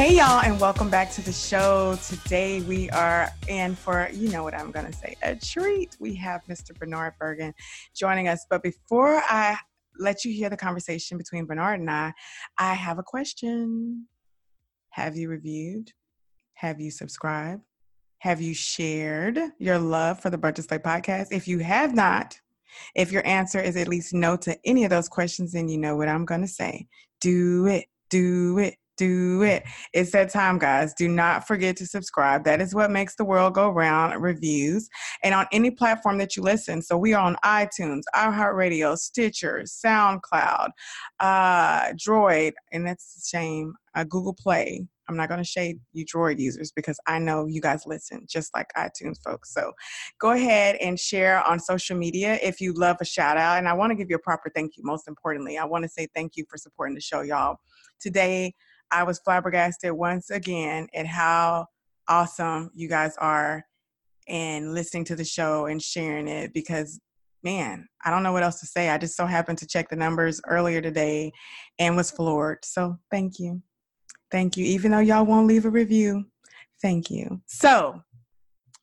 Hey, y'all, and welcome back to the show. Today we are in for, you know what I'm going to say, a treat. We have Mr. Bernard Bergan joining us. But before I let you hear the conversation between Bernard and I, I have a question. Have you reviewed? Have you subscribed? Have you shared your love for the and Slay podcast? If you have not, if your answer is at least no to any of those questions, then you know what I'm going to say. Do it, do it, do it. It's that time, guys. Do not forget to subscribe. That is what makes the world go round. Reviews and on any platform that you listen. So we are on iTunes, iHeartRadio, Stitcher, SoundCloud, uh, Droid, and that's a shame. Uh, Google Play. I'm not going to shade you Droid users because I know you guys listen just like iTunes folks. So go ahead and share on social media if you love a shout out. And I want to give you a proper thank you. Most importantly, I want to say thank you for supporting the show, y'all. Today, I was flabbergasted once again at how awesome you guys are and listening to the show and sharing it because man, I don't know what else to say. I just so happened to check the numbers earlier today and was floored. So thank you. Thank you. Even though y'all won't leave a review, thank you. So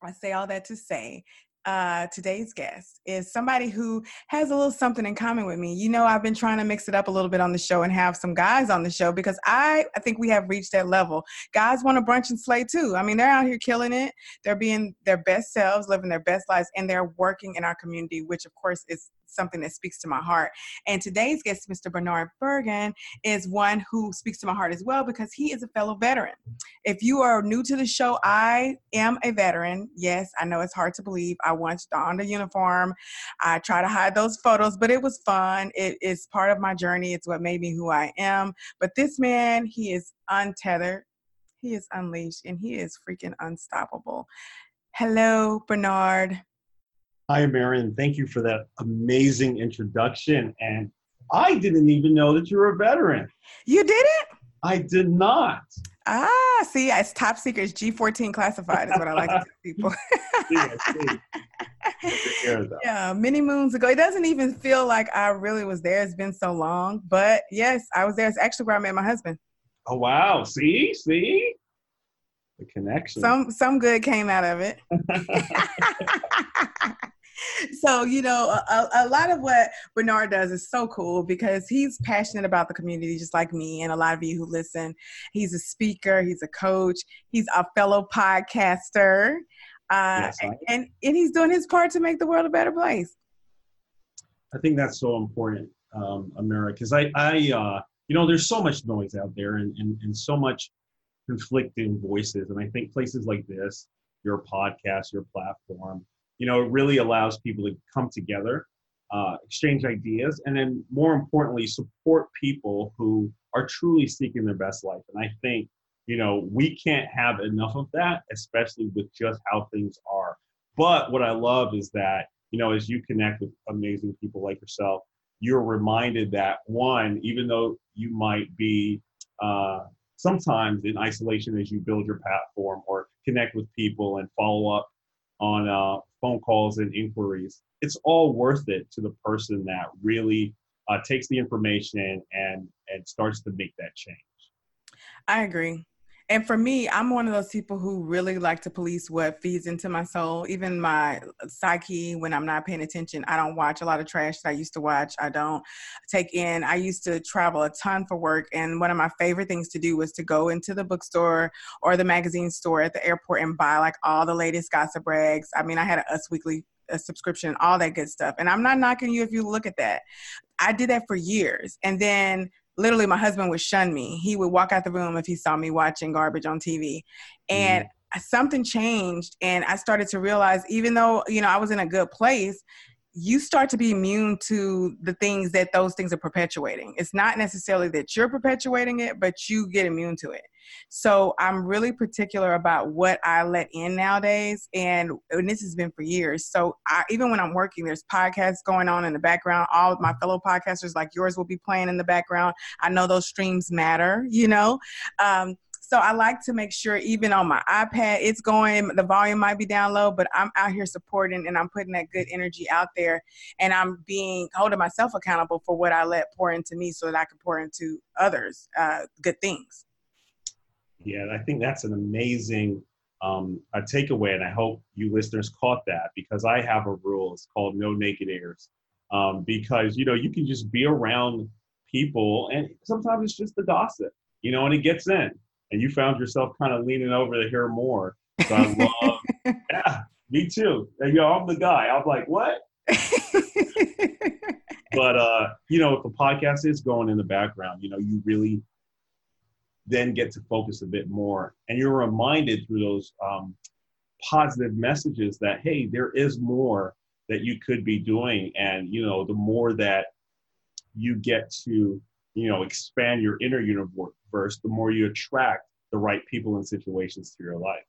I say all that to say uh, today's guest is somebody who has a little something in common with me. You know, I've been trying to mix it up a little bit on the show and have some guys on the show because I, I think we have reached that level. Guys want to brunch and slay too. I mean, they're out here killing it. They're being their best selves, living their best lives, and they're working in our community, which of course is something that speaks to my heart. And today's guest, Mr. Bernard Bergan, is one who speaks to my heart as well because he is a fellow veteran. If you are new to the show, I am a veteran. Yes, I know it's hard to believe. I once donned a uniform. I try to hide those photos, but it was fun. It is part of my journey. It's what made me who I am. But this man, he is untethered. He is unleashed and he is freaking unstoppable. Hello, Bernard. Hi, Marion. Thank you for that amazing introduction. And I didn't even know that you were a veteran. You did it? I did not. Ah, see, it's top secret. It's G14 classified, is what I like to tell people. yeah, many moons ago. It doesn't even feel like I really was there. It's been so long. But yes, I was there. It's actually where I met my husband. Oh, wow. See? See? The connection. Some some good came out of it. so you know a, a, lot of what bernard does is so cool because he's passionate about the community just like me. And a lot of you who listen he's a speaker he's a coach he's a fellow podcaster uh, yes, and, and he's doing his part to make the world a better place. I think that's so important um, Amira, because i i uh, you know there's so much noise out there and, and, and so much conflicting voices. And i think places like this your podcast your platform you know, it really allows people to come together, uh, exchange ideas, and then more importantly, support people who are truly seeking their best life. And I think, you know, we can't have enough of that, especially with just how things are. But what I love is that, you know, as you connect with amazing people like yourself, you're reminded that one, even though you might be uh, sometimes in isolation as you build your platform or connect with people and follow up on uh, phone calls and inquiries, it's all worth it to the person that really uh, takes the information and and starts to make that change. I agree. And for me, I'm one of those people who really like to police what feeds into my soul. Even my psyche, when I'm not paying attention, I don't watch a lot of trash that I used to watch. I don't take in. I used to travel a ton for work. And one of my favorite things to do was to go into the bookstore or the magazine store at the airport and buy like all the latest gossip rags. I mean, I had a Us Weekly a subscription, all that good stuff. And I'm not knocking you if you look at that. I did that for years. And then literally my husband would shun me. He would walk out the room if he saw me watching garbage on TV. And mm. something changed and I started to realize even though, you know, I was in a good place, you start to be immune to the things that those things are perpetuating. It's not necessarily that you're perpetuating it, but you get immune to it. So I'm really particular about what I let in nowadays, and, and this has been for years. So I, even when I'm working, there's podcasts going on in the background. All my fellow podcasters, like yours, will be playing in the background. I know those streams matter, you know. Um, so I like to make sure even on my iPad, it's going, the volume might be down low, but I'm out here supporting and I'm putting that good energy out there and I'm being holding myself accountable for what I let pour into me so that I can pour into others uh, good things. Yeah, I think that's an amazing um, a takeaway, and I hope you listeners caught that because I have a rule. It's called no naked airs. Um, because you know you can just be around people, and sometimes it's just the gossip, you know, and it gets in and you found yourself kind of leaning over to hear more. So I love, yeah, me too. And, you know, I'm the guy. I'm like, what? but uh, you know, if the podcast is going in the background, you know, you really then get to focus a bit more, and you're reminded through those um, positive messages that hey, there is more that you could be doing, and you know, the more that you get to you know expand your inner universe the more you attract the right people and situations to your life.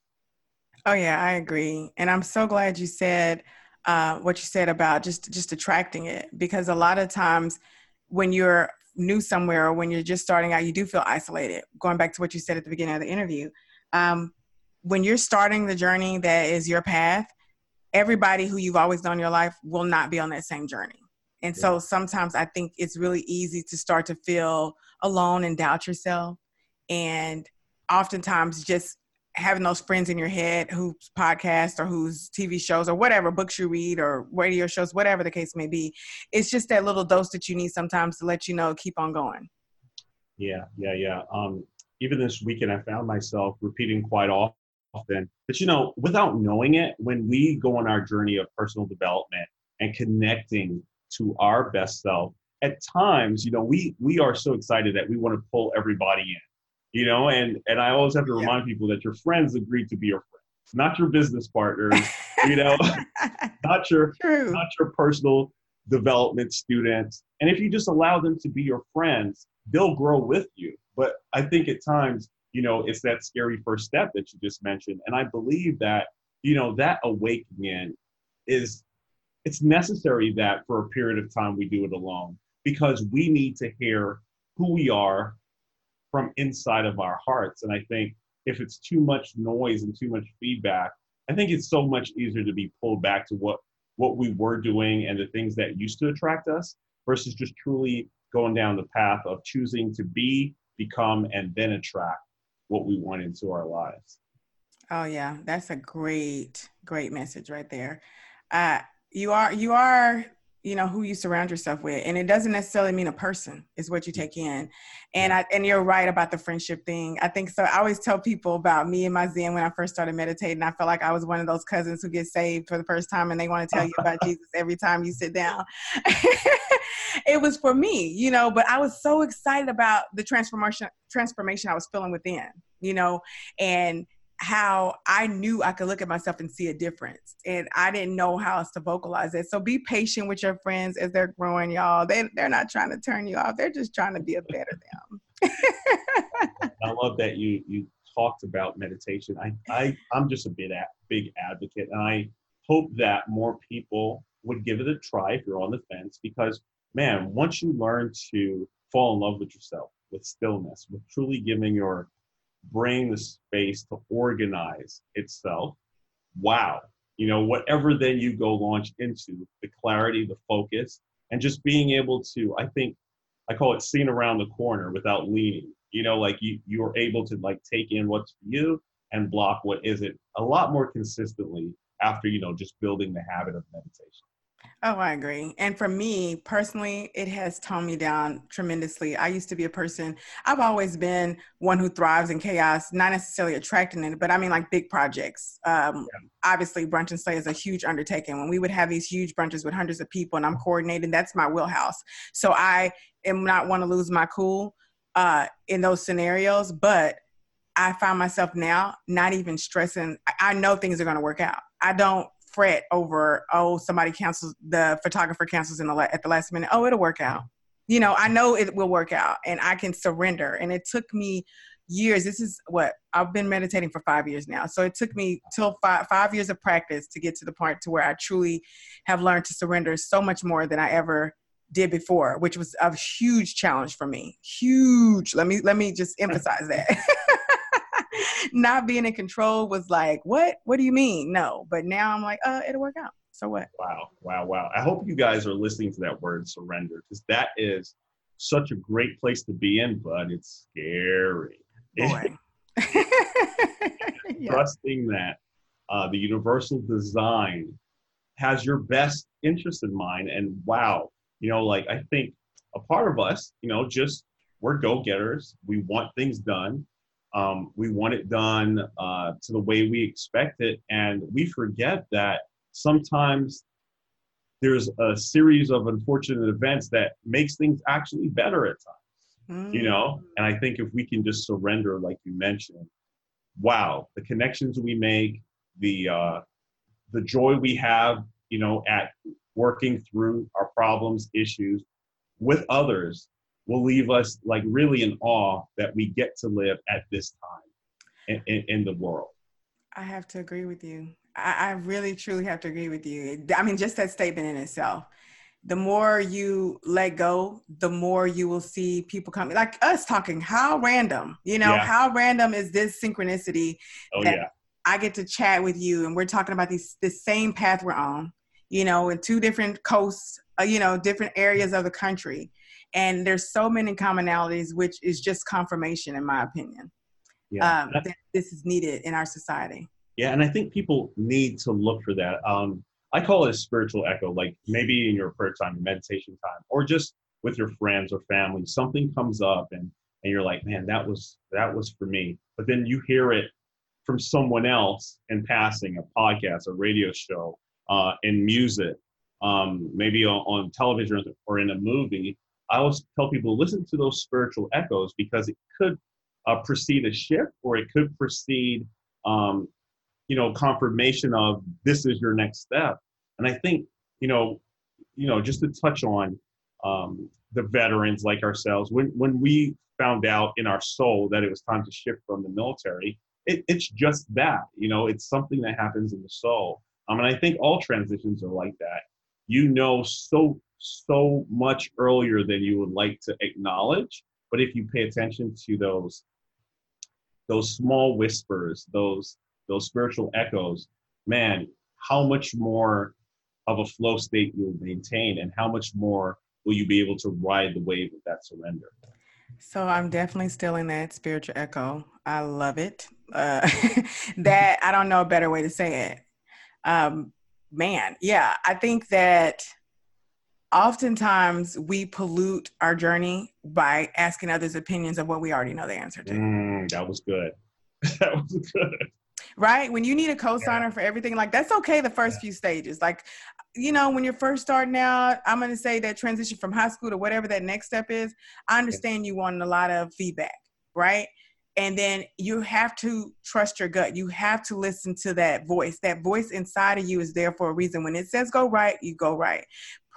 Oh yeah i agree. And i'm so glad you said uh, what you said about just just attracting it. Because a lot of times when you're new somewhere or when you're just starting out you do feel isolated going back to what you said at the beginning of the interview um, when you're starting the journey that is your path everybody who you've always known in your life will not be on that same journey and yeah. so sometimes I think it's really easy to start to feel alone and doubt yourself. And oftentimes just having those friends in your head whose podcast or whose TV shows or whatever books you read or radio shows, whatever the case may be, it's just that little dose that you need sometimes to let you know keep on going. Yeah, yeah, yeah. Um, even this weekend, I found myself repeating quite often that you know, without knowing it, when we go on our journey of personal development and connecting to our best self at times you know we we are so excited that we want to pull everybody in you know and and i always have to remind yeah. people that your friends agreed to be your friends not your business partners you know not your True. not your personal development students and if you just allow them to be your friends they'll grow with you but i think at times you know it's that scary first step that you just mentioned and i believe that you know that awakening is it's necessary that for a period of time we do it alone because we need to hear who we are from inside of our hearts. And I think if it's too much noise and too much feedback, I think it's so much easier to be pulled back to what what we were doing and the things that used to attract us versus just truly going down the path of choosing to be, become, and then attract what we want into our lives. Oh yeah, that's a great, great message right there. Uh, you are you are you know who you surround yourself with and it doesn't necessarily mean a person is what you mm. take in. And i and you're right about the friendship thing. I think so i always tell people about me and my zen when i first started meditating i felt like i was one of those cousins who get saved for the first time and they want to tell you about jesus every time you sit down. It was for me you know but i was so excited about the transformation transformation i was feeling within you know and how I knew I could look at myself and see a difference. And I didn't know how else to vocalize it. So be patient with your friends as they're growing, y'all. They, they're not trying to turn you off, they're just trying to be a better them. I love that you you talked about meditation. I, I I'm just a big big advocate, and I hope that more people would give it a try if you're on the fence. Because man, once you learn to fall in love with yourself, with stillness, with truly giving your brain the space to organize itself, wow. You know, whatever then you go launch into, the clarity, the focus, and just being able to, I think, I call it seeing around the corner without leaning. You know, like you you're able to like take in what's for you and block what isn't a lot more consistently after, you know, just building the habit of meditation. Oh, I agree. And for me personally, it has toned me down tremendously. I used to be a person, I've always been one who thrives in chaos, not necessarily attracting it, but I mean like big projects. Um, yeah. Obviously, Brunch and Slay is a huge undertaking. When we would have these huge brunches with hundreds of people and I'm coordinating, that's my wheelhouse. So I am not want to lose my cool uh, in those scenarios, but I find myself now not even stressing. I know things are going to work out. I don't fret over oh somebody cancels the photographer cancels in the at the last minute. Oh, it'll work out. You know, I know it will work out, and I can surrender. And it took me years. This is what I've been meditating for five years now. So it took me till five five years of practice to get to the point to where I truly have learned to surrender so much more than I ever did before, which was a huge challenge for me. Huge. Let me let me just emphasize that. Not being in control was like, what? What do you mean? No. But now I'm like, uh, it'll work out. So what? Wow, wow, wow. I hope you guys are listening to that word surrender because that is such a great place to be in, but it's scary. Boy. yeah. Trusting that uh, the universal design has your best interest in mind. And wow, you know, like I think a part of us, you know, just we're go getters. We want things done. Um, we want it done uh, to the way we expect it. And we forget that sometimes there's a series of unfortunate events that makes things actually better at times, mm. you know? And I think if we can just surrender, like you mentioned, wow, the connections we make, the, uh, the joy we have, you know, at working through our problems, issues with others will leave us like really in awe that we get to live at this time in, in, in the world. I have to agree with you. I, I really truly have to agree with you. I mean, just that statement in itself. The more you let go, the more you will see people coming, like us talking. How random, you know? Yeah. How random is this synchronicity? Oh yeah. I get to chat with you, and we're talking about these the same path we're on. You know, in two different coasts, uh, you know, different areas of the country, and there's so many commonalities, which is just confirmation, in my opinion, yeah. um, that this is needed in our society. Yeah, and I think people need to look for that. Um, I call it a spiritual echo, like maybe in your prayer time, meditation time, or just with your friends or family, something comes up and and you're like, man, that was that was for me. But then you hear it from someone else in passing, a podcast, a radio show, uh, in music, um, maybe on, on television or in a movie. I always tell people listen to those spiritual echoes because it could uh, precede a shift or it could precede um, you know confirmation of this is your next step. And i think you know you know just to touch on um, the veterans like ourselves when when we found out in our soul that it was time to shift from the military it, it's just that you know it's something that happens in the soul. Um, and i think all transitions are like that. You know so so much earlier than you would like to acknowledge but if you pay attention to those those small whispers those those spiritual echoes, man, how much more of a flow state you'll maintain and how much more will you be able to ride the wave of that surrender? So I'm definitely still in that spiritual echo. I love it. Uh, that I don't know a better way to say it. Um, man, yeah, I think that oftentimes we pollute our journey by asking others' opinions of what we already know the answer to. Mm, that was good. that was good right? When you need a co-signer yeah. for everything, like that's okay the first yeah. few stages. Like, you know, when you're first starting out, I'm gonna say that transition from high school to whatever that next step is. I understand you want a lot of feedback, right? And then you have to trust your gut. You have to listen to that voice. That voice inside of you is there for a reason. When it says go right, you go right.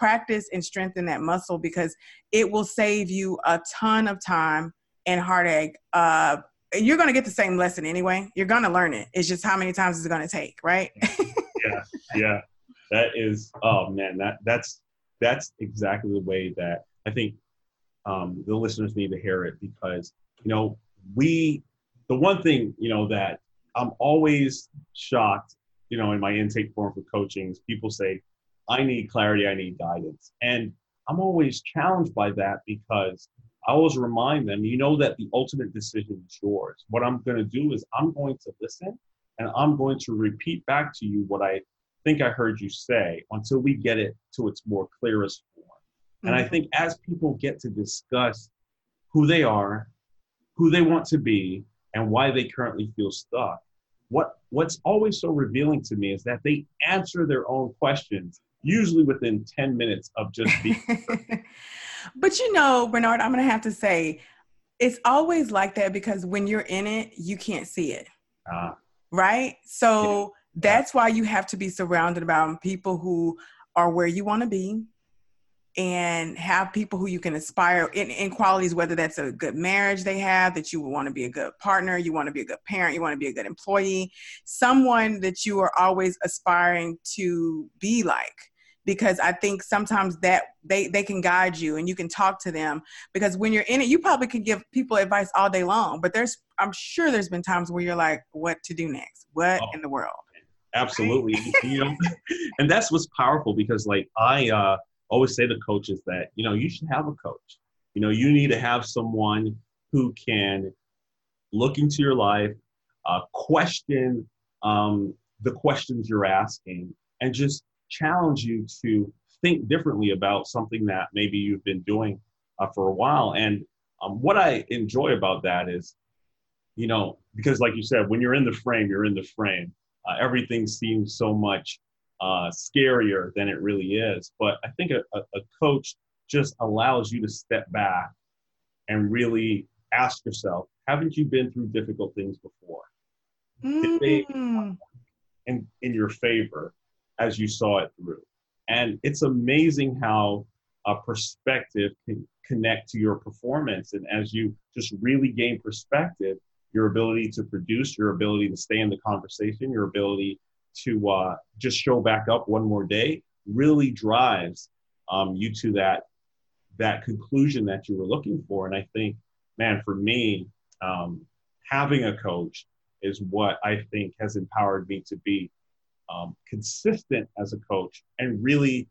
Practice and strengthen that muscle because it will save you a ton of time and heartache uh, you're going to get the same lesson anyway. You're going to learn it. It's just how many times is it going to take, right? yeah, yeah. That is, oh man, that that's that's exactly the way that I think um, the listeners need to hear it because you know we the one thing you know that I'm always shocked you know in my intake form for coaching is people say I need clarity, I need guidance, and I'm always challenged by that because I always remind them, you know that the ultimate decision is yours. What I'm going to do is I'm going to listen and I'm going to repeat back to you what I think I heard you say until we get it to its more clearest form. Mm-hmm. And I mm-hmm. think as people get to discuss who they are, who they want to be, and why they currently feel stuck, what what's always so revealing to me is that they answer their own questions usually within 10 minutes of just being But you know, Bernard, I'm going to have to say it's always like that because when you're in it, you can't see it. Uh, right? So That's why you have to be surrounded by people who are where you want to be and have people who you can aspire in, in qualities, whether that's a good marriage they have, that you want to be a good partner, you want to be a good parent, you want to be a good employee, someone that you are always aspiring to be like. Because I think sometimes that they, they can guide you and you can talk to them. Because when you're in it, you probably can give people advice all day long. But there's, I'm sure there's been times where you're like, what to do next? What oh, in the world? Absolutely. you know, and that's what's powerful because like I, uh, always say to coaches that you know you should have a coach you know you need to have someone who can look into your life uh, question um, the questions you're asking and just challenge you to think differently about something that maybe you've been doing uh, for a while and um, what i enjoy about that is you know because like you said when you're in the frame you're in the frame uh, everything seems so much uh, scarier than it really is. But I think a, a, coach just allows you to step back and really ask yourself, haven't you been through difficult things before? Mm. They, in, in your favor as you saw it through. And it's amazing how a perspective can connect to your performance. And as you just really gain perspective, your ability to produce, your ability to stay in the conversation, your ability to uh, just show back up one more day really drives um, you to that that conclusion that you were looking for. And I think, man, for me, um, having a coach is what I think has empowered me to be um, consistent as a coach and really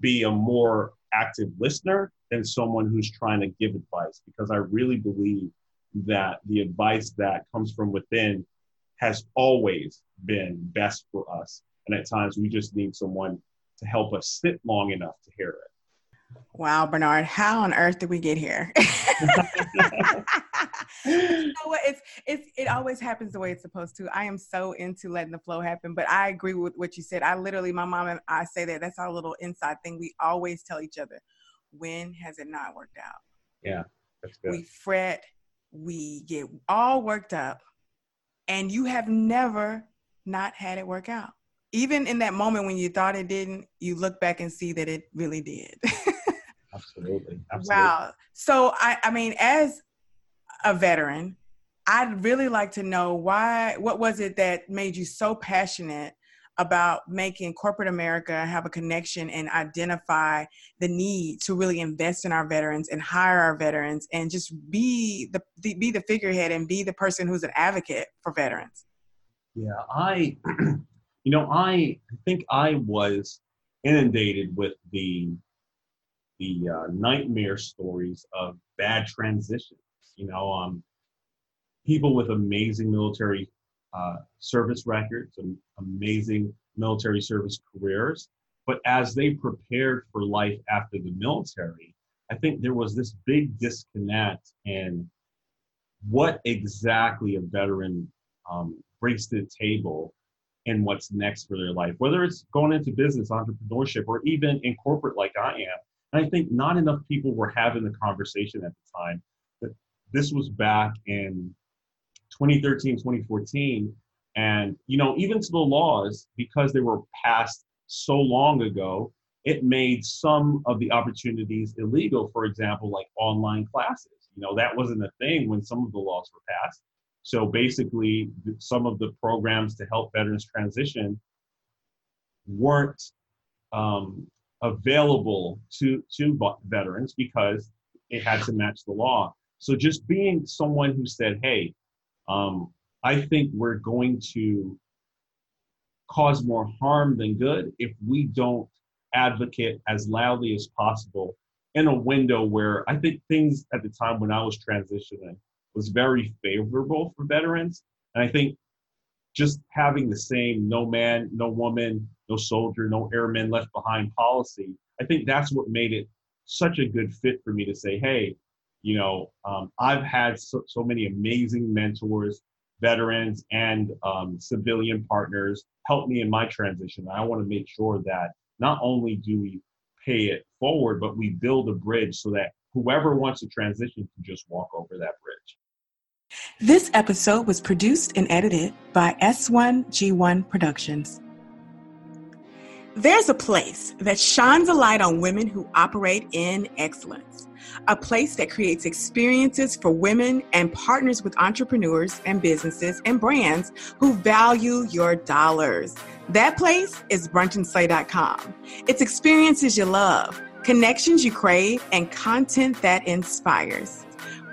be a more active listener than someone who's trying to give advice because I really believe that the advice that comes from within has always been best for us. And at times we just need someone to help us sit long enough to hear it. Wow, Bernard, how on earth did we get here? what? It's it's it always happens the way it's supposed to. I am so into letting the flow happen, but I agree with what you said. I literally, my mom and I say that that's our little inside thing. We always tell each other, when has it not worked out? Yeah, We fret, we get all worked up, and you have never not had it work out. Even in that moment when you thought it didn't, you look back and see that it really did. absolutely. absolutely. Wow. So I, I mean, as a veteran, I'd really like to know why. What was it that made you so passionate about making corporate America have a connection and identify the need to really invest in our veterans and hire our veterans and just be the, be the figurehead and be the person who's an advocate for veterans. Yeah, I, you know, I think I was inundated with the the uh, nightmare stories of bad transitions. You know, um, people with amazing military uh, service records, and amazing military service careers. But as they prepared for life after the military, I think there was this big disconnect in what exactly a veteran um, brings to the table and what's next for their life, whether it's going into business, entrepreneurship, or even in corporate like I am. And I think not enough people were having the conversation at the time. But this was back in 2013, 2014. And, you know, even to the laws, because they were passed so long ago, it made some of the opportunities illegal. For example, like online classes. You know, that wasn't a thing when some of the laws were passed. So basically, some of the programs to help veterans transition weren't um, available to to veterans because it had to match the law. So just being someone who said, "Hey, um, I think we're going to cause more harm than good if we don't advocate as loudly as possible in a window where I think things at the time when I was transitioning was very favorable for veterans. And I think just having the same no man, no woman, no soldier, no airman left behind policy, I think that's what made it such a good fit for me to say, hey, you know, um, I've had so, so, many amazing mentors, veterans, and um, civilian partners help me in my transition. I want to make sure that not only do we pay it forward, but we build a bridge so that whoever wants to transition can just walk over that bridge. This episode was produced and edited by S1G1 Productions. There's a place that shines a light on women who operate in excellence, a place that creates experiences for women and partners with entrepreneurs and businesses and brands who value your dollars. That place is brunchandslay.com. It's experiences you love, connections you crave, and content that inspires.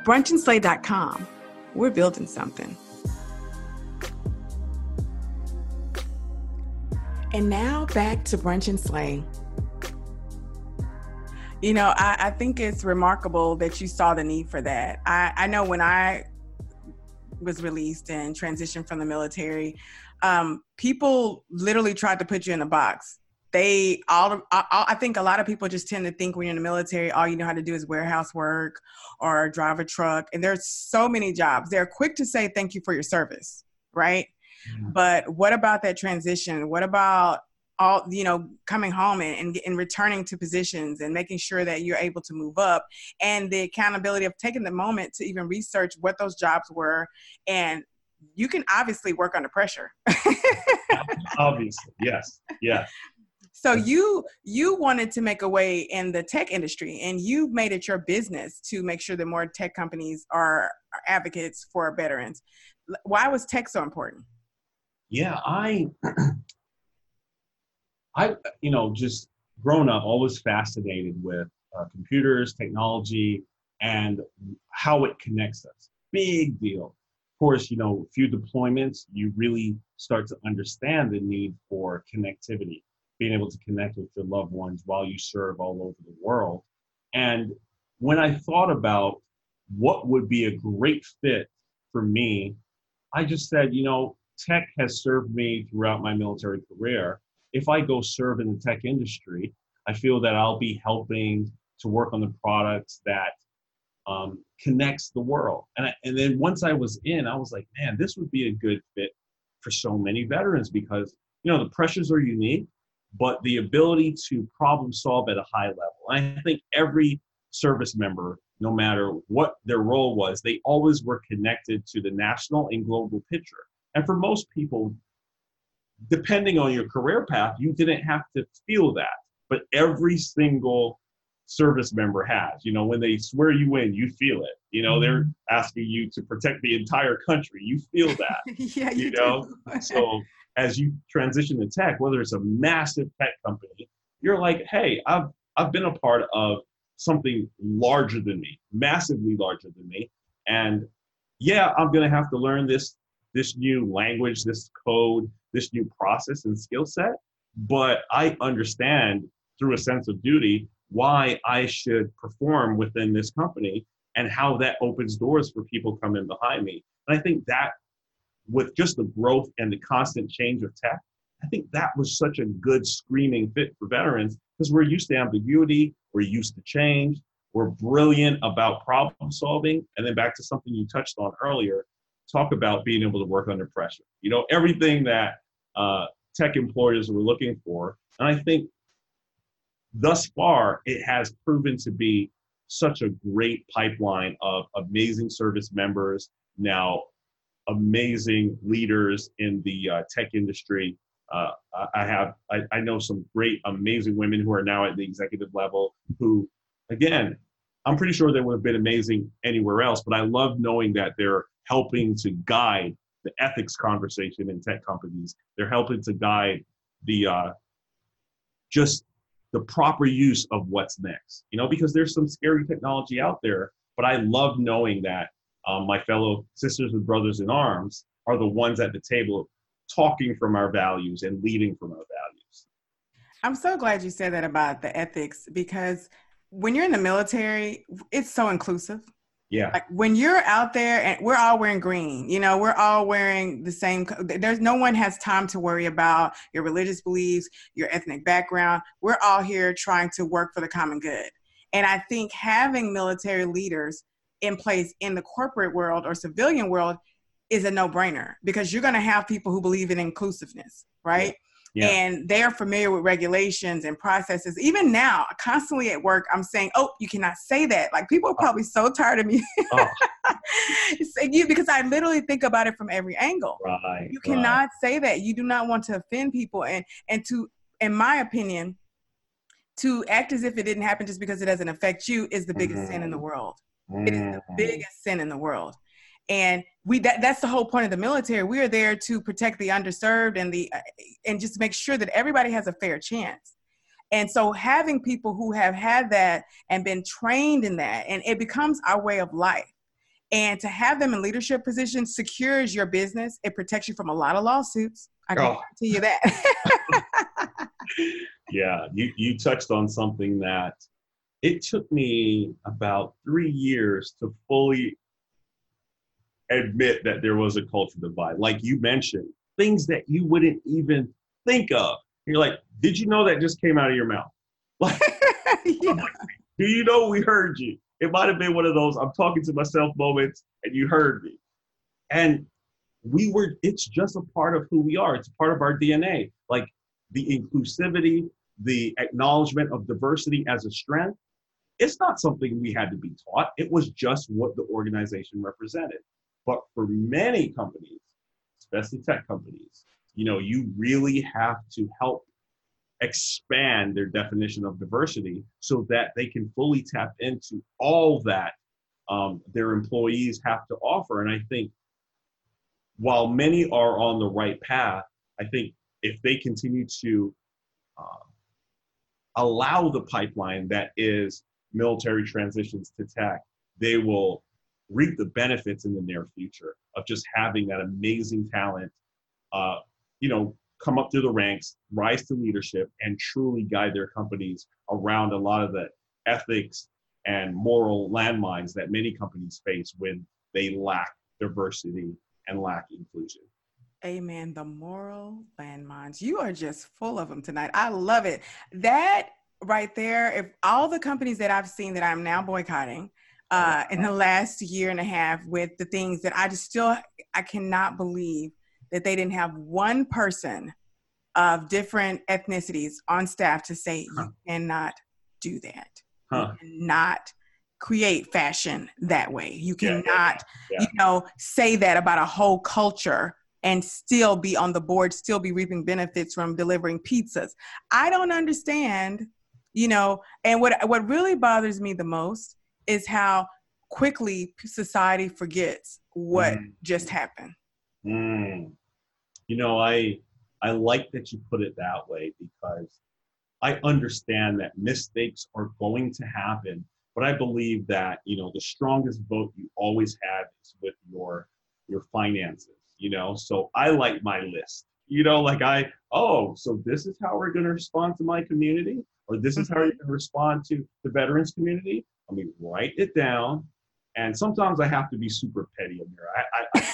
brunchandslay.com we're building something. And now back to brunch and slay. You know, I, I, think it's remarkable that you saw the need for that. I, I know when I was released and transitioned from the military, um, people literally tried to put you in a box they all I, think a lot of people just tend to think when you're in the military all you know how to do is warehouse work or drive a truck and there's so many jobs they're quick to say thank you for your service right mm-hmm. but what about that transition what about all you know coming home and, and, and returning to positions and making sure that you're able to move up and the accountability of taking the moment to even research what those jobs were and you can obviously work under pressure obviously yes yes so you you wanted to make a way in the tech industry, and you made it your business to make sure that more tech companies are, are advocates for veterans. Why was tech so important? Yeah, I, I you know just grown up, always fascinated with uh, computers, technology, and how it connects us. Big deal. Of course, you know, a few deployments, you really start to understand the need for connectivity being able to connect with your loved ones while you serve all over the world. And when I thought about what would be a great fit for me, I just said, you know, tech has served me throughout my military career. If I go serve in the tech industry, I feel that I'll be helping to work on the products that um, connects the world. And, I, and then once I was in, I was like, man, this would be a good fit for so many veterans because, you know, the pressures are unique but the ability to problem solve at a high level. I think every service member, no matter what their role was, they always were connected to the national and global picture. And for most people, depending on your career path, you didn't have to feel that. But every single service member has. You know, when they swear you in, you feel it. You know, they're mm-hmm. asking you to protect the entire country. You feel that. yeah, you, you know. so as you transition to tech, whether it's a massive tech company, you're like, hey, I've I've been a part of something larger than me, massively larger than me, and yeah, I'm gonna have to learn this this new language, this code, this new process and skill set. But I understand through a sense of duty why I should perform within this company and how that opens doors for people coming behind me. And I think that with just the growth and the constant change of tech, I think that was such a good screaming fit for veterans because we're used to ambiguity, we're used to change, we're brilliant about problem solving. And then back to something you touched on earlier, talk about being able to work under pressure. You know, everything that uh, tech employers were looking for. And I think thus far, it has proven to be such a great pipeline of amazing service members now amazing leaders in the uh, tech industry. Uh, I have, I, I, know some great, amazing women who are now at the executive level who, again, I'm pretty sure they would have been amazing anywhere else, but I love knowing that they're helping to guide the ethics conversation in tech companies. They're helping to guide the, uh, just the proper use of what's next, you know, because there's some scary technology out there, but I love knowing that um, my fellow sisters and brothers in arms are the ones at the table talking from our values and leading from our values. I'm so glad you said that about the ethics because when you're in the military, it's so inclusive. Yeah. Like when you're out there and we're all wearing green, you know, we're all wearing the same there's no one has time to worry about your religious beliefs, your ethnic background. We're all here trying to work for the common good. And I think having military leaders in place in the corporate world or civilian world is a no-brainer because you're going to have people who believe in inclusiveness right Yeah. And they're familiar with regulations and processes. Even now, constantly at work, I'm saying, "Oh, you cannot say that." Like people are probably so tired of me, oh. you because I literally think about it from every angle. Right. You cannot right. say that. You do not want to offend people, and and to, in my opinion, to act as if it didn't happen just because it doesn't affect you is the biggest mm-hmm. sin in the mm-hmm. world. Mm-hmm. It is the mm-hmm. biggest sin in the world and we that, that's the whole point of the military. We are there to protect the underserved and the and just make sure that everybody has a fair chance. And so having people who have had that and been trained in that and it becomes our way of life. And to have them in leadership positions secures your business. It protects you from a lot of lawsuits. I can oh. tell you that. Yeah you you touched on something that it took me about three years to fully admit that there was a culture divide. Like you mentioned, things that you wouldn't even think of. You're like, did you know that just came out of your mouth? Like, yeah. do you know we heard you? It might have been one of those I'm talking to myself moments and you heard me. And we were, it's just a part of who we are. It's part of our DNA. Like the inclusivity, the acknowledgement of diversity as a strength, it's not something we had to be taught. It was just what the organization represented. But for many companies, especially tech companies, you know, you really have to help expand their definition of diversity so that they can fully tap into all that um, their employees have to offer. And I think while many are on the right path, I think if they continue to uh, allow the pipeline that is military transitions to tech, they will reap the benefits in the near future of just having that amazing talent, uh, you know, come up through the ranks, rise to leadership, and truly guide their companies around a lot of the ethics and moral landmines that many companies face when they lack diversity and lack inclusion. Amen. The moral landmines. You are just full of them tonight. I love it. That right there, if all the companies that I've seen that I'm now boycotting, uh, in the last year and a half with the things that I just still I cannot believe that they didn't have one person of different ethnicities on staff to say huh. you cannot do that. Huh. You cannot create fashion that way. You cannot, yeah, yeah. you know, say that about a whole culture and still be on the board, still be reaping benefits from delivering pizzas. I don't understand, you know, and what what really bothers me the most is how quickly society forgets what mm. just happened. Mm. You know, I I like that you put it that way because I understand that mistakes are going to happen, but I believe that you know the strongest vote you always have is with your your finances. You know, so I like my list. You know, like I oh, so this is how we're going to respond to my community, or this is how you're going to respond to the veterans community. Let me write it down. And sometimes I have to be super petty, Amira. I, I,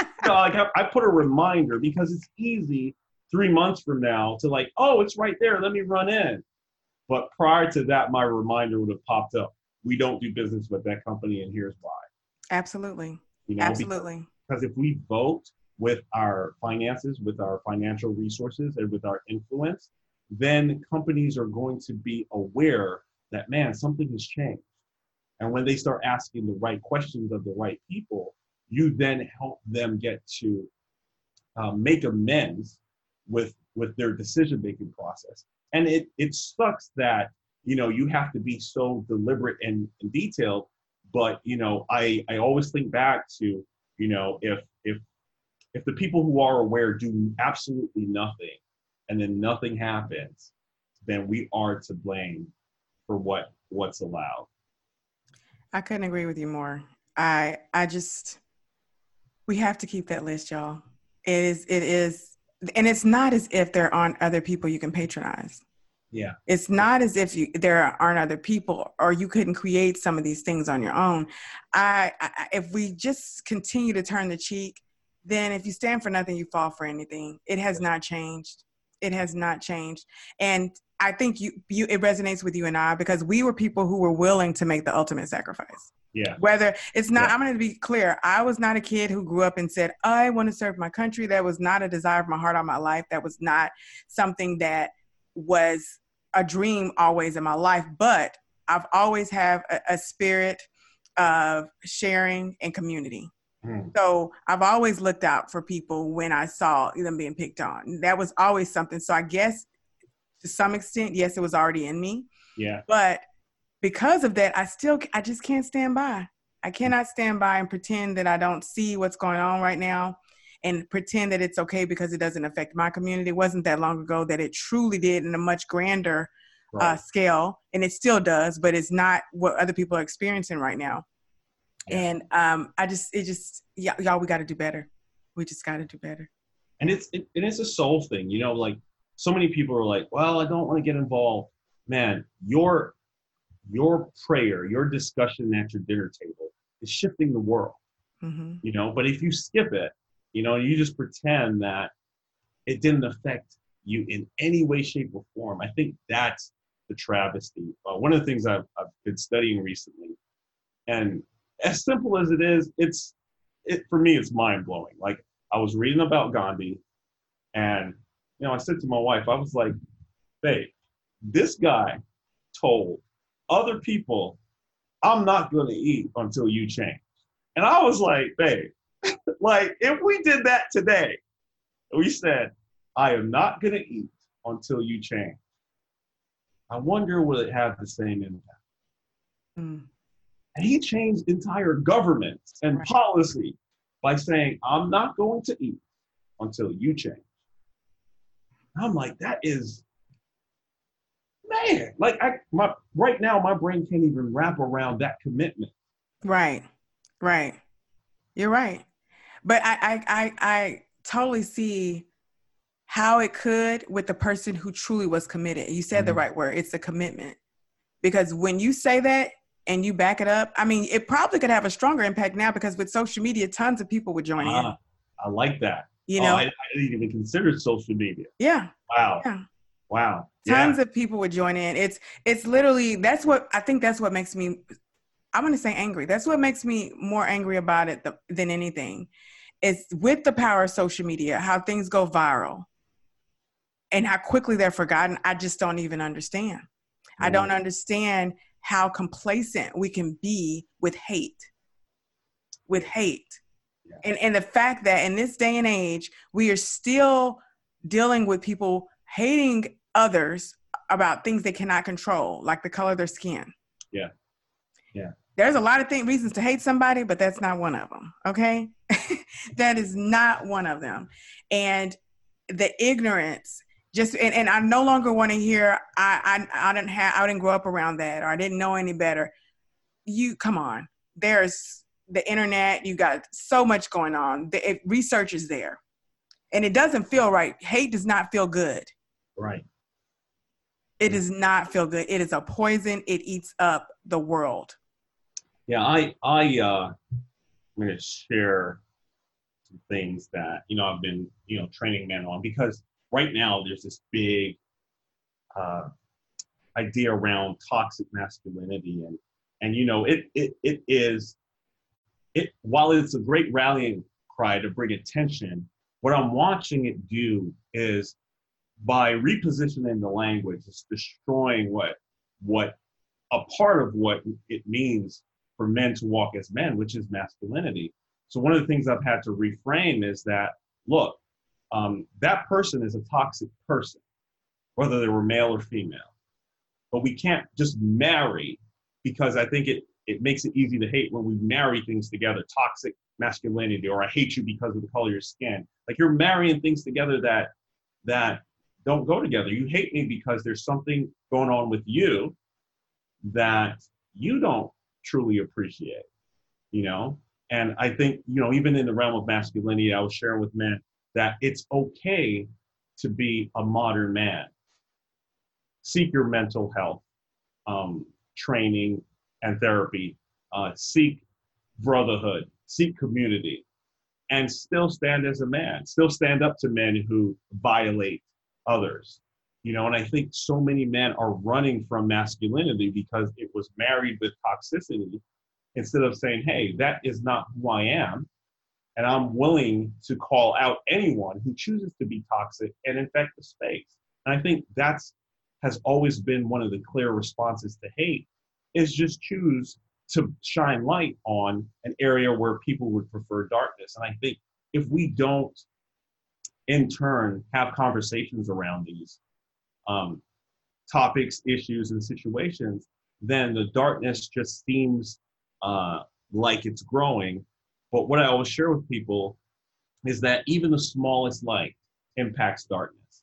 I you know, like I, I put a reminder because it's easy three months from now to like, oh, it's right there. Let me run in. But prior to that, my reminder would have popped up. We don't do business with that company, and here's why. Absolutely. You know, Absolutely. Because if we vote with our finances, with our financial resources, and with our influence, then companies are going to be aware that man, something has changed. And when they start asking the right questions of the right people, you then help them get to um, make amends with with their decision making process. And it it sucks that you know you have to be so deliberate and, and detailed. But you know, I I always think back to you know if if if the people who are aware do absolutely nothing and then nothing happens, then we are to blame for what what's allowed. I couldn't agree with you more. I I just we have to keep that list, y'all. It is it is and it's not as if there aren't other people you can patronize. Yeah. It's not as if you there aren't other people or you couldn't create some of these things on your own. I, I if we just continue to turn the cheek, then if you stand for nothing, you fall for anything. It has not changed. It has not changed. And I think you, you it resonates with you and I because we were people who were willing to make the ultimate sacrifice. Yeah. Whether it's not, Yeah. I'm going to be clear. I was not a kid who grew up and said, I want to serve my country. That was not a desire of my heart all my life. That was not something that was a dream always in my life. But I've always have a, a spirit of sharing and community. Mm. So I've always looked out for people when I saw them being picked on. That was always something. So I guess to some extent, yes, it was already in me. Yeah. But because of that, I still I just can't stand by. I cannot stand by and pretend that I don't see what's going on right now and pretend that it's okay because it doesn't affect my community. It wasn't that long ago that it truly did in a much grander uh, scale, and it still does, but it's not what other people are experiencing right now. Yeah. And um, I just, it just, y'all, we got to do better. We just got to do better. and it's it, and it's a soul thing you know like so many people are like well i don't want to get involved. Man your your prayer your discussion at your dinner table is shifting the world. Hmm you know but if you skip it you know you just pretend that it didn't affect you in any way shape or form. I think that's the travesty. Uh, one of the things I've, I've been studying recently and as simple as it is it's it for me it's mind-blowing. Like i was reading about gandhi and you know i said to my wife i was like babe this guy told other people i'm not going to eat until you change and i was like babe like if we did that today we said i am not going to eat until you change i wonder will it have the same impact Mm. and he changed entire governments and Right. policy by saying i'm not going to eat until you change i'm like that is man like i my right now my brain can't even wrap around that commitment Right, right. You're right. But I, I, I, I totally see how it could with the person who truly was committed. You said the Mhm. right word. It's a commitment. Because when you say that and you back it up, I mean, it probably could have a stronger impact now because with social media, tons of people would join in. Ah, i like that You Oh, know, I, I didn't even consider social media yeah, wow Yeah. wow yeah tons of people would join in. It's, it's literally that's what I think. That's what makes me. I'm going to say angry. That's what makes me more angry about it th- than anything. It's with the power of social media, how things go viral and how quickly they're forgotten. I just don't even understand. I mm-hmm. don't understand how complacent we can be with hate. With hate. Yeah. And, and the fact that in this day and age, we are still dealing with people hating others about things they cannot control, like the color of their skin. Yeah. Yeah. There's a lot of thing, reasons to hate somebody, but that's not one of them. Okay. that is not one of them. And the ignorance just and, and I no longer want to hear I, I I didn't have I didn't grow up around that or I didn't know any better. You come on. There's the internet, you got so much going on. The it, research is there. And it doesn't feel right. Hate does not feel good. right It does not feel good. It is a poison. It eats up the world. Yeah, I I uh I'm gonna share some things that you know I've been you know training men on because right now there's this big uh, idea around toxic masculinity and and you know it it it is it while it's a great rallying cry to bring attention what I'm watching it do is by repositioning the language it's destroying what what a part of what it means for men to walk as men, which is masculinity. So one of the things I've had to reframe is that look, um, that person is a toxic person, whether they were male or female. But we can't just marry because I think it it makes it easy to hate when we marry things together, toxic masculinity, or I hate you because of the color of your skin. Like you're marrying things together that that don't go together. You hate me because there's something going on with you that you don't truly appreciate, you know? And I think, you know, even in the realm of masculinity, I was sharing with men that it's okay to be a modern man. Seek your mental health um, training and therapy. Uh, seek brotherhood. Seek community. And still stand as a man. Still stand up to men who violate others. You know, and I think so many men are running from masculinity because it was married with toxicity instead of saying, hey, that is not who I am. And I'm willing to call out anyone who chooses to be toxic and infect the space. And I think that's has always been one of the clear responses to hate is just choose to shine light on an area where people would prefer darkness. And I think if we don't in turn have conversations around these um, topics, issues, and situations, then the darkness just seems uh, like it's growing. But what I always share with people is that even the smallest light impacts darkness.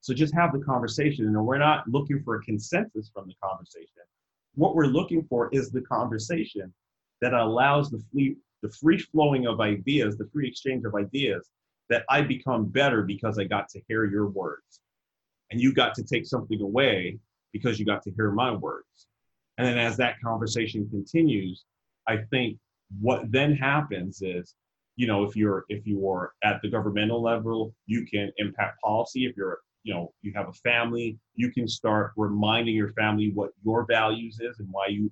So just have the conversation, and we're not looking for a consensus from the conversation. What we're looking for is the conversation that allows the free, the free flowing of ideas, the free exchange of ideas, that I become better because I got to hear your words. And you got to take something away because you got to hear my words. And then as that conversation continues, I think what then happens is, you know, if you're if you are at the governmental level, you can impact policy. If you're, you know, you have a family, you can start reminding your family what your values is and why you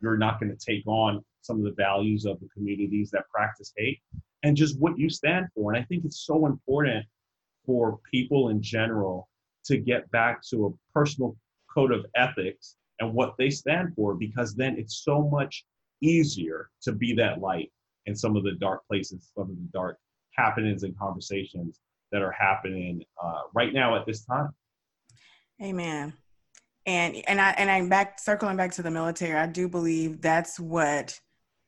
you're not going to take on some of the values of the communities that practice hate and just what you stand for. And I think it's so important for people in general to get back to a personal code of ethics and what they stand for because then it's so much easier to be that light in some of the dark places, some of the dark happenings and conversations that are happening uh, right now at this time. Amen. And and I and I'm back circling back to the military. I do believe that's what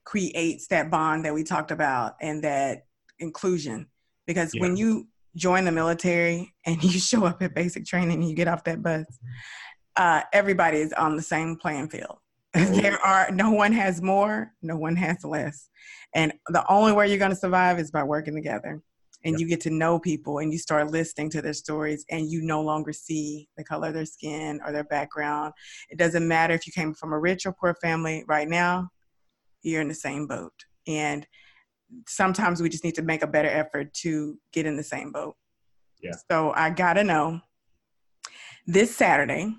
creates that bond that we talked about and that inclusion. Because yeah. when you join the military and you show up at basic training and you get off that bus, uh, everybody is on the same playing field. there are no one has more, no one has less. And the only way you're going to survive is by working together. And yep. you get to know people and you start listening to their stories and you no longer see the color of their skin or their background. It doesn't matter if you came from a rich or poor family right now, you're in the same boat. And sometimes we just need to make a better effort to get in the same boat. Yeah. So I gotta know this Saturday,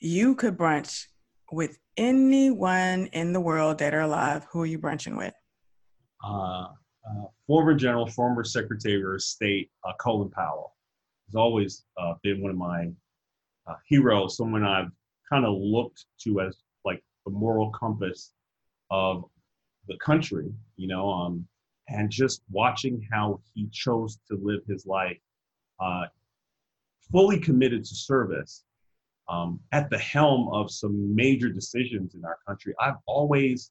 you could brunch with anyone in the world dead or alive. Who are you brunching with? Uh, uh, former General, former Secretary of State uh, Colin Powell has always uh, been one of my uh, heroes, someone I've kind of looked to as like the moral compass of the country, you know, um, and just watching how he chose to live his life, uh, fully committed to service, um, at the helm of some major decisions in our country. I've always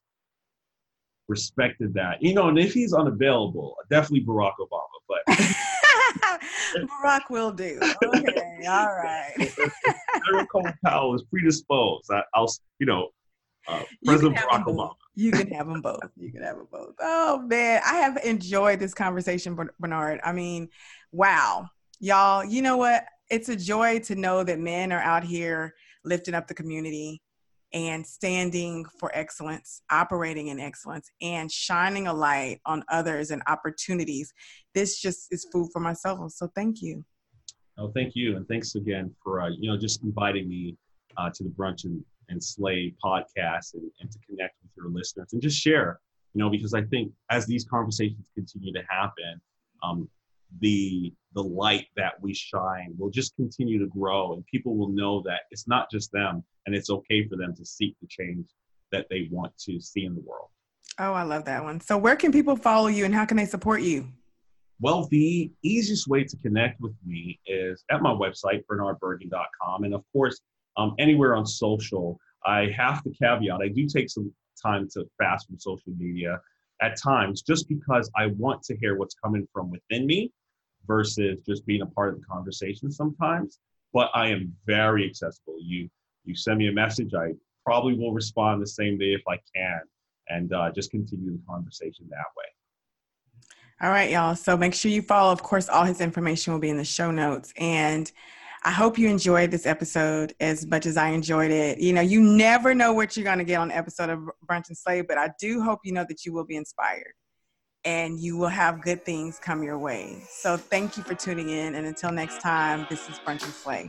respected that, you know, and if he's unavailable, definitely Barack Obama, but. Barack will do. Okay, all right. Colin Powell is predisposed. I, will you know, uh, President Barack Obama. You can have them both. You can have them both. Oh man, I have enjoyed this conversation, Bernard. I mean, wow, y'all. You know what? It's a joy to know that men are out here lifting up the community and standing for excellence, operating in excellence, and shining a light on others and opportunities. This just is food for my soul. So thank you. Oh, thank you, and thanks again for uh, you know just inviting me uh, to the brunch and and Slay podcast and, and to connect with your listeners and just share, you know, because I think as these conversations continue to happen, um, the the light that we shine will just continue to grow and people will know that it's not just them and it's okay for them to seek the change that they want to see in the world. Oh, I love that one. So where can people follow you and how can they support you? Well, the easiest way to connect with me is at my website, bernardbergan.com. And of course, um, anywhere on social. I have to caveat, I do take some time to fast from social media at times just because I want to hear what's coming from within me versus just being a part of the conversation sometimes. But I am very accessible. You you send me a message, I probably will respond the same day if I can, and uh, just continue the conversation that way. All right, y'all. So make sure you follow. Of course, all his information will be in the show notes. And I hope you enjoyed this episode as much as I enjoyed it. You know, you never know what you're going to get on episode of Brunch and Slay, but I do hope you know that you will be inspired and you will have good things come your way. So thank you for tuning in. And until next time, this is Brunch and Slay.